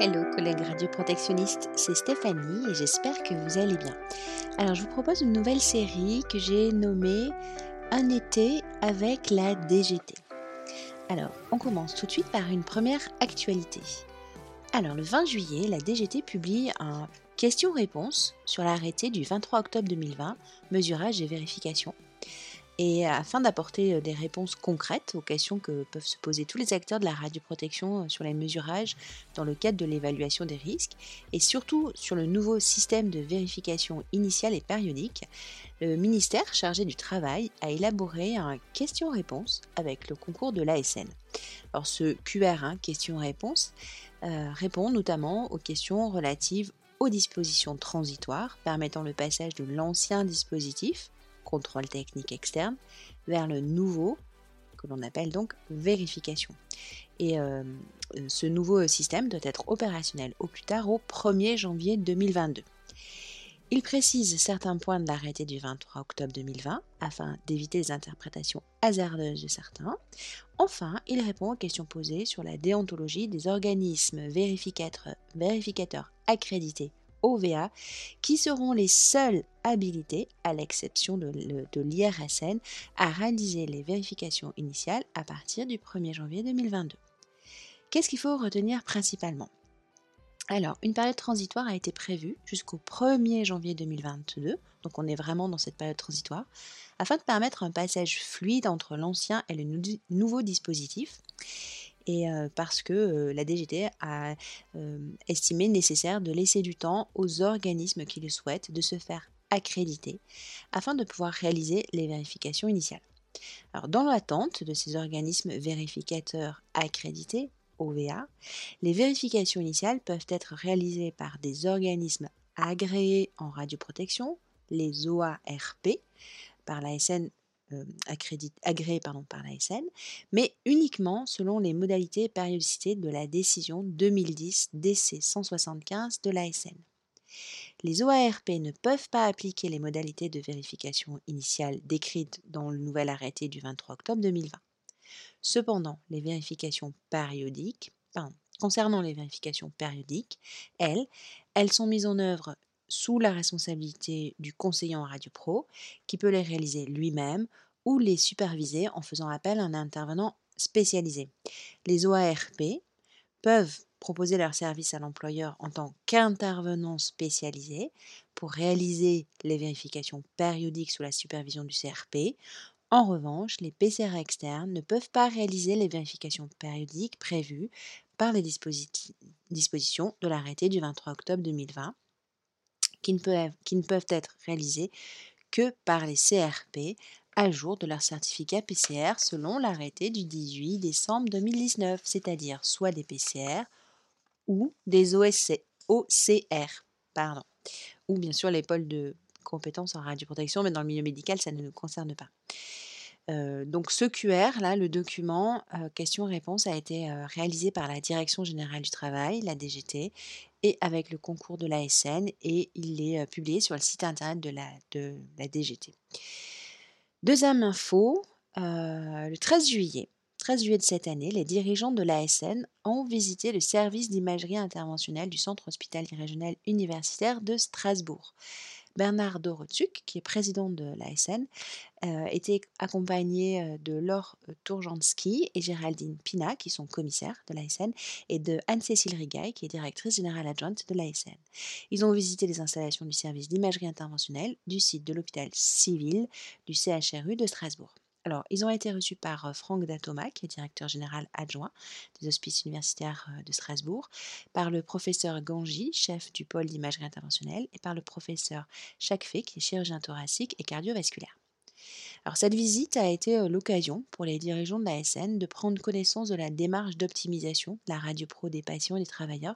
Hello collègues radioprotectionnistes, c'est Stéphanie et j'espère que vous allez bien. Alors je vous propose une nouvelle série que j'ai nommée Un été avec la DGT. Alors on commence tout de suite par une première actualité. Alors le 20 juillet, la DGT publie un question-réponse sur l'arrêté du 23 octobre 2020, mesurage et vérification et afin d'apporter des réponses concrètes aux questions que peuvent se poser tous les acteurs de la radioprotection sur les mesurages dans le cadre de l'évaluation des risques, et surtout sur le nouveau système de vérification initiale et périodique, le ministère chargé du travail a élaboré un question-réponse avec le concours de l'ASN. Alors ce QR, hein, question-réponse, euh, répond notamment aux questions relatives aux dispositions transitoires permettant le passage de l'ancien dispositif contrôle technique externe, vers le nouveau, que l'on appelle donc vérification. Et euh, ce nouveau système doit être opérationnel au plus tard au 1er janvier 2022. Il précise certains points de l'arrêté du 23 octobre 2020 afin d'éviter les interprétations hasardeuses de certains. Enfin, il répond aux questions posées sur la déontologie des organismes vérificateurs, vérificateurs accrédités OVA, qui seront les seuls habilités, à l'exception de, l'IRSN, à réaliser les vérifications initiales à partir du 1er janvier 2022. Qu'est-ce qu'il faut retenir principalement? Alors, une période transitoire a été prévue jusqu'au 1er janvier 2022, donc on est vraiment dans cette période transitoire, afin de permettre un passage fluide entre l'ancien et le nouveau dispositif et euh, parce que euh, la DGT a euh, estimé nécessaire de laisser du temps aux organismes qui le souhaitent de se faire accréditer afin de pouvoir réaliser les vérifications initiales. Dans l'attente de ces organismes vérificateurs accrédités, OVA, les vérifications initiales peuvent être réalisées par des organismes agréés en radioprotection, les OARP, par la SN euh, agréé pardon, par l'ASN, mais uniquement selon les modalités et périodicité de la décision 2010 DC 175 de l'ASN. Les OARP ne peuvent pas appliquer les modalités de vérification initiale décrites dans le nouvel arrêté du 23 octobre 2020. Cependant, les vérifications périodiques, concernant les vérifications périodiques, elles, elles sont mises en œuvre sous la responsabilité du conseiller en Radio Pro, qui peut les réaliser lui-même ou les superviser en faisant appel à un intervenant spécialisé. Les OARP peuvent proposer leur service à l'employeur en tant qu'intervenant spécialisé pour réaliser les vérifications périodiques sous la supervision du CRP. En revanche, les PCR externes ne peuvent pas réaliser les vérifications périodiques prévues par les dispositions de l'arrêté du 23 octobre 2020 qui ne, peuvent, être réalisés que par les CRP à jour de leur certificat PCR selon l'arrêté du 18 décembre 2019, c'est-à-dire soit des PCR ou des OCR, pardon, ou bien sûr les pôles de compétences en radioprotection, mais dans le milieu médical, ça ne nous concerne pas. Euh, donc ce QR, là, le document euh, question-réponse a été euh, réalisé par la Direction générale du travail, la DGT, et avec le concours de l'ASN, et il est publié sur le site internet de la, de la DGT. Deuxième info, le 13 juillet. 13 juillet de cette année, les dirigeants de l'ASN ont visité le service d'imagerie interventionnelle du Centre hospitalier régional universitaire de Strasbourg. Bernard Dorotzuk, qui est président de l'ASN, euh, était accompagné euh, de Laure euh, Tourjanski et Géraldine Pina, qui sont commissaires de l'ASN, et de Anne-Cécile Rigaille, qui est directrice générale adjointe de l'ASN. Ils ont visité les installations du service d'imagerie interventionnelle du site de l'hôpital civil du CHRU de Strasbourg. Alors, ils ont été reçus par Franck Datoma, qui est directeur général adjoint des hospices universitaires de Strasbourg, par le professeur Ganji, chef du pôle d'imagerie interventionnelle, et par le professeur Chakfé, qui est chirurgien thoracique et cardiovasculaire. Alors cette visite a été l'occasion pour les dirigeants de la SN de prendre connaissance de la démarche d'optimisation de la radio pro des patients et des travailleurs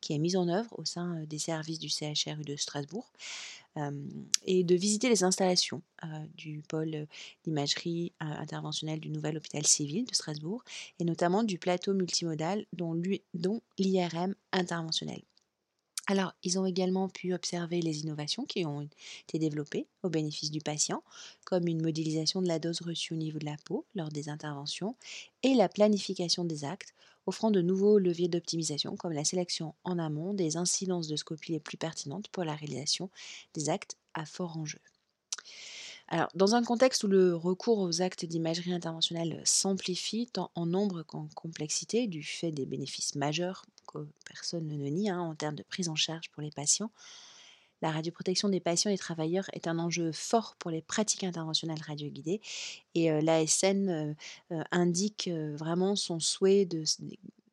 qui est mise en œuvre au sein des services du CHRU de Strasbourg et de visiter les installations du pôle d'imagerie interventionnelle du nouvel hôpital civil de Strasbourg et notamment du plateau multimodal dont l'IRM interventionnel. Alors, ils ont également pu observer les innovations qui ont été développées au bénéfice du patient, comme une modélisation de la dose reçue au niveau de la peau lors des interventions et la planification des actes, offrant de nouveaux leviers d'optimisation comme la sélection en amont des incidences de scopie les plus pertinentes pour la réalisation des actes à fort enjeu. Alors, dans un contexte où le recours aux actes d'imagerie interventionnelle s'amplifie tant en nombre qu'en complexité du fait des bénéfices majeurs personne ne nie hein, en termes de prise en charge pour les patients, la radioprotection des patients et travailleurs est un enjeu fort pour les pratiques interventionnelles radioguidées et l'ASN euh, euh, indique euh, vraiment son souhait de,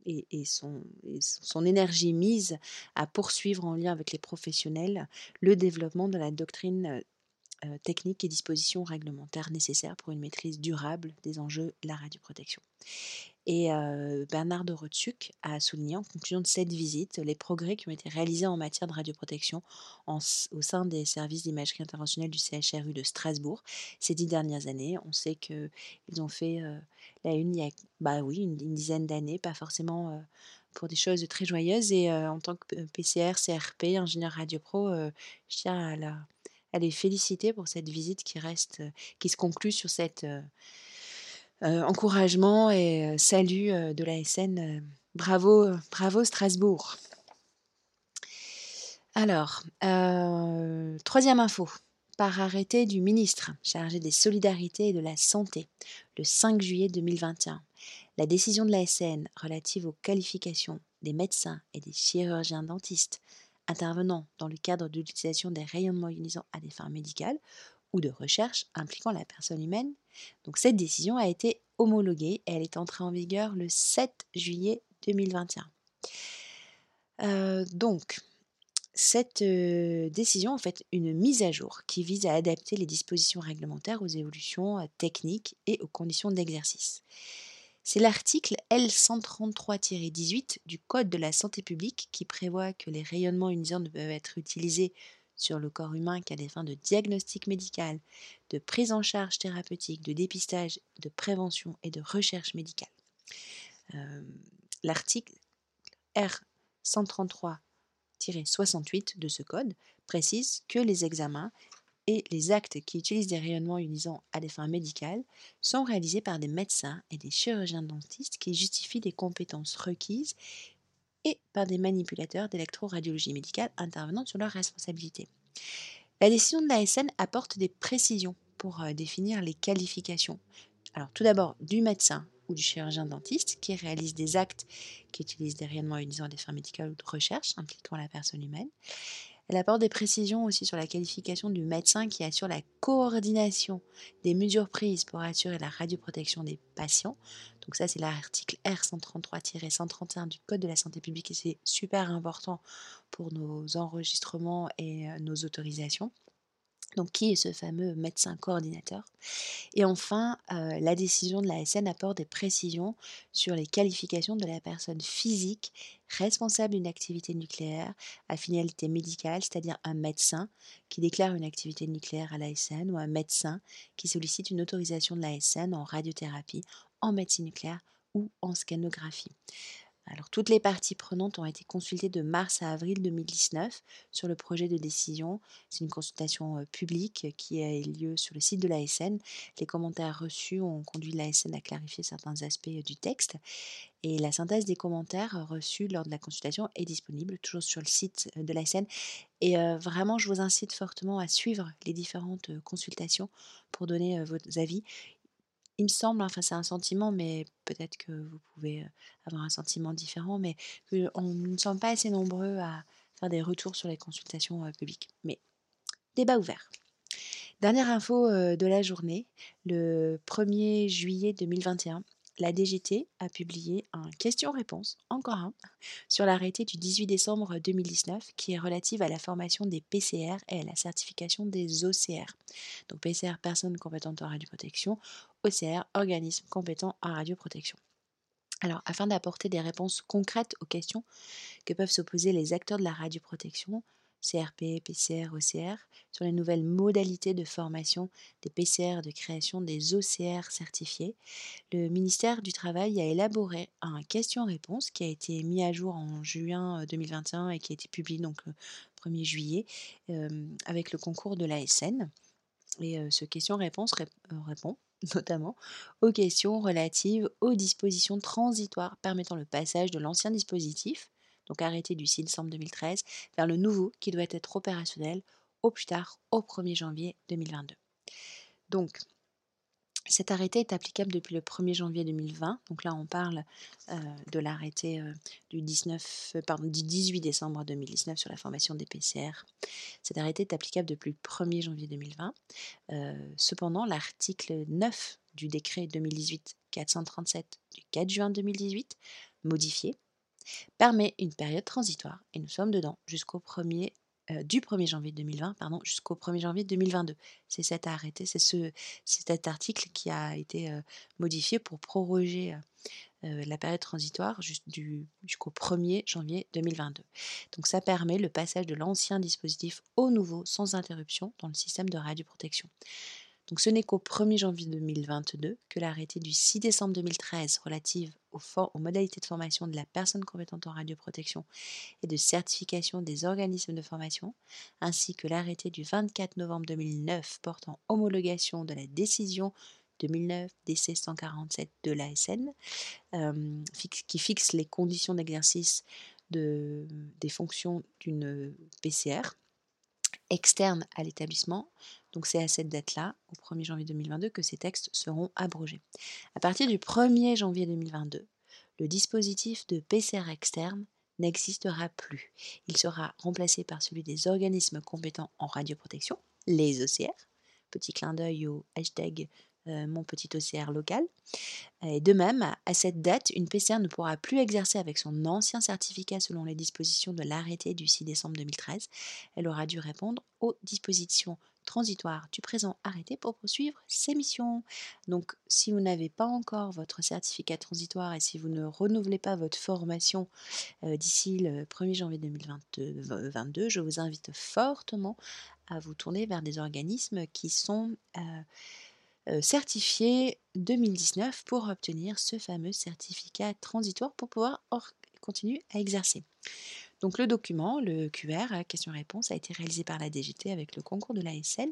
et, son, son, énergie mise à poursuivre en lien avec les professionnels le développement de la doctrine euh, techniques et dispositions réglementaires nécessaires pour une maîtrise durable des enjeux de la radioprotection. Et euh, Bernard de Rotsuk a souligné en conclusion de cette visite les progrès qui ont été réalisés en matière de radioprotection au sein des services d'imagerie interventionnelle du CHRU de Strasbourg ces dix dernières années. On sait qu'ils ont fait euh, la une il y a bah oui, une, dizaine d'années, pas forcément pour des choses très joyeuses. Et en tant que PCR, CRP, ingénieur radio pro, je tiens à à les féliciter pour cette visite qui reste, qui se conclut sur cet encouragement et salut de la SN. bravo, bravo Strasbourg. Alors, troisième info. Par arrêté du ministre chargé des solidarités et de la santé, le 5 juillet 2021, la décision de la SN relative aux qualifications des médecins et des chirurgiens dentistes intervenant dans le cadre de l'utilisation des rayonnements ionisants à des fins médicales ou de recherche impliquant la personne humaine. Donc cette décision a été homologuée et elle est entrée en vigueur le 7 juillet 2021. Euh, donc, cette euh, décision en fait une mise à jour qui vise à adapter les dispositions réglementaires aux évolutions euh, techniques et aux conditions d'exercice. C'est l'article L133-18 du Code de la santé publique qui prévoit que les rayonnements ionisants ne peuvent être utilisés sur le corps humain qu'à des fins de diagnostic médical, de prise en charge thérapeutique, de dépistage, de prévention et de recherche médicale. Euh, l'article R133-68 de ce code précise que les examens et les actes qui utilisent des rayonnements ionisants à des fins médicales sont réalisés par des médecins et des chirurgiens dentistes qui justifient des compétences requises et par des manipulateurs d'électroradiologie médicale intervenant sur leur responsabilité. La décision de l'ASN apporte des précisions pour euh, définir les qualifications. Alors tout d'abord du médecin ou du chirurgien dentiste qui réalise des actes qui utilisent des rayonnements ionisants des fins médicales ou de recherche impliquant la personne humaine. Elle apporte des précisions aussi sur la qualification du médecin qui assure la coordination des mesures prises pour assurer la radioprotection des patients. Donc ça, c'est l'article R133-131 du Code de la santé publique et c'est super important pour nos enregistrements et euh, nos autorisations. Donc, qui est ce fameux médecin coordinateur? Et enfin, euh, la décision de la SN apporte des précisions sur les qualifications de la personne physique responsable d'une activité nucléaire à finalité médicale, c'est-à-dire un médecin qui déclare une activité nucléaire à la SN ou un médecin qui sollicite une autorisation de la SN en radiothérapie, en médecine nucléaire ou en scanographie. Alors, toutes les parties prenantes ont été consultées de mars à avril 2019 sur le projet de décision. C'est une consultation publique qui a eu lieu sur le site de l'ASN. Les commentaires reçus ont conduit l'ASN à clarifier certains aspects du texte. Et la synthèse des commentaires reçus lors de la consultation est disponible toujours sur le site de l'ASN. Et vraiment, je vous incite fortement à suivre les différentes consultations pour donner vos avis il me semble, enfin c'est un sentiment, mais peut-être que vous pouvez avoir un sentiment différent, mais qu'on ne sommes pas assez nombreux à faire des retours sur les consultations publiques. Mais débat ouvert. Dernière info de la journée, le 1er juillet 2021, la DGT a publié un question-réponse, encore un, sur l'arrêté du 18 décembre 2019 qui est relative à la formation des PCR et à la certification des OCR. Donc PCR, personne compétente en radioprotection, OCR, organisme compétent en radioprotection. Alors, afin d'apporter des réponses concrètes aux questions que peuvent se poser les acteurs de la radioprotection, CRP, PCR, OCR, sur les nouvelles modalités de formation des PCR, de création des OCR certifiés, le ministère du Travail a élaboré un question-réponse qui a été mis à jour en juin 2021 et qui a été publié donc le 1er juillet avec le concours de l'ASN. Et ce question-réponse répond notamment aux questions relatives aux dispositions transitoires permettant le passage de l'ancien dispositif, donc arrêté du 6 décembre 2013, vers le nouveau qui doit être opérationnel au plus tard au 1er janvier 2022. Donc, cet arrêté est applicable depuis le 1er janvier 2020. Donc là, on parle de l'arrêté du, 19, pardon, du 18 décembre 2019 sur la formation des PCR. Cet arrêté est applicable depuis le 1er janvier 2020. cependant, l'article 9 du décret 2018-437 du 4 juin 2018, modifié, permet une période transitoire, et nous sommes dedans jusqu'au 1er euh, du 1er janvier 2020 pardon, jusqu'au 1er janvier 2022. C'est cet arrêté, c'est ce, cet article qui a été euh, modifié pour proroger euh, la période transitoire jusqu'au 1er janvier 2022. Donc ça permet le passage de l'ancien dispositif au nouveau sans interruption dans le système de radioprotection. Donc ce n'est qu'au 1er janvier 2022 que l'arrêté du 6 décembre 2013 relative aux, modalités de formation de la personne compétente en radioprotection et de certification des organismes de formation, ainsi que l'arrêté du 24 novembre 2009 portant homologation de la décision 2009 DC 147 de l'ASN, euh, qui fixe les conditions d'exercice de, des fonctions d'une PCR externe à l'établissement. Donc c'est à cette date-là, au 1er janvier 2022, que ces textes seront abrogés. À partir du 1er janvier 2022, le dispositif de PCR externe n'existera plus. Il sera remplacé par celui des organismes compétents en radioprotection, les OCR. Petit clin d'œil au hashtag euh, mon petit OCR local. Et de même, à cette date, une PCR ne pourra plus exercer avec son ancien certificat selon les dispositions de l'arrêté du 6 décembre 2013. Elle aura dû répondre aux dispositions transitoires du présent arrêté pour poursuivre ses missions. Donc, si vous n'avez pas encore votre certificat transitoire et si vous ne renouvelez pas votre formation euh, d'ici le 1er janvier 2022, je vous invite fortement à vous tourner vers des organismes qui sont euh, euh, certifié 2019 pour obtenir ce fameux certificat transitoire pour pouvoir continuer à exercer. Donc le document, le QR, question-réponse, a été réalisé par la DGT avec le concours de l'ASN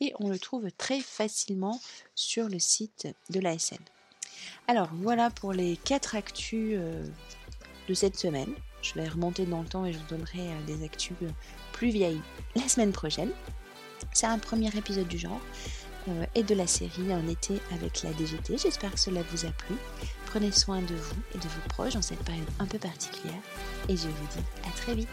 et on le trouve très facilement sur le site de l'ASN. Alors voilà pour les quatre actus euh, de cette semaine. Je vais remonter dans le temps et je vous donnerai euh, des actus plus vieilles la semaine prochaine. C'est un premier épisode du genre. Euh, et de la série Un été avec la DGT. J'espère que cela vous a plu. Prenez soin de vous et de vos proches dans cette période un peu particulière et je vous dis à très vite.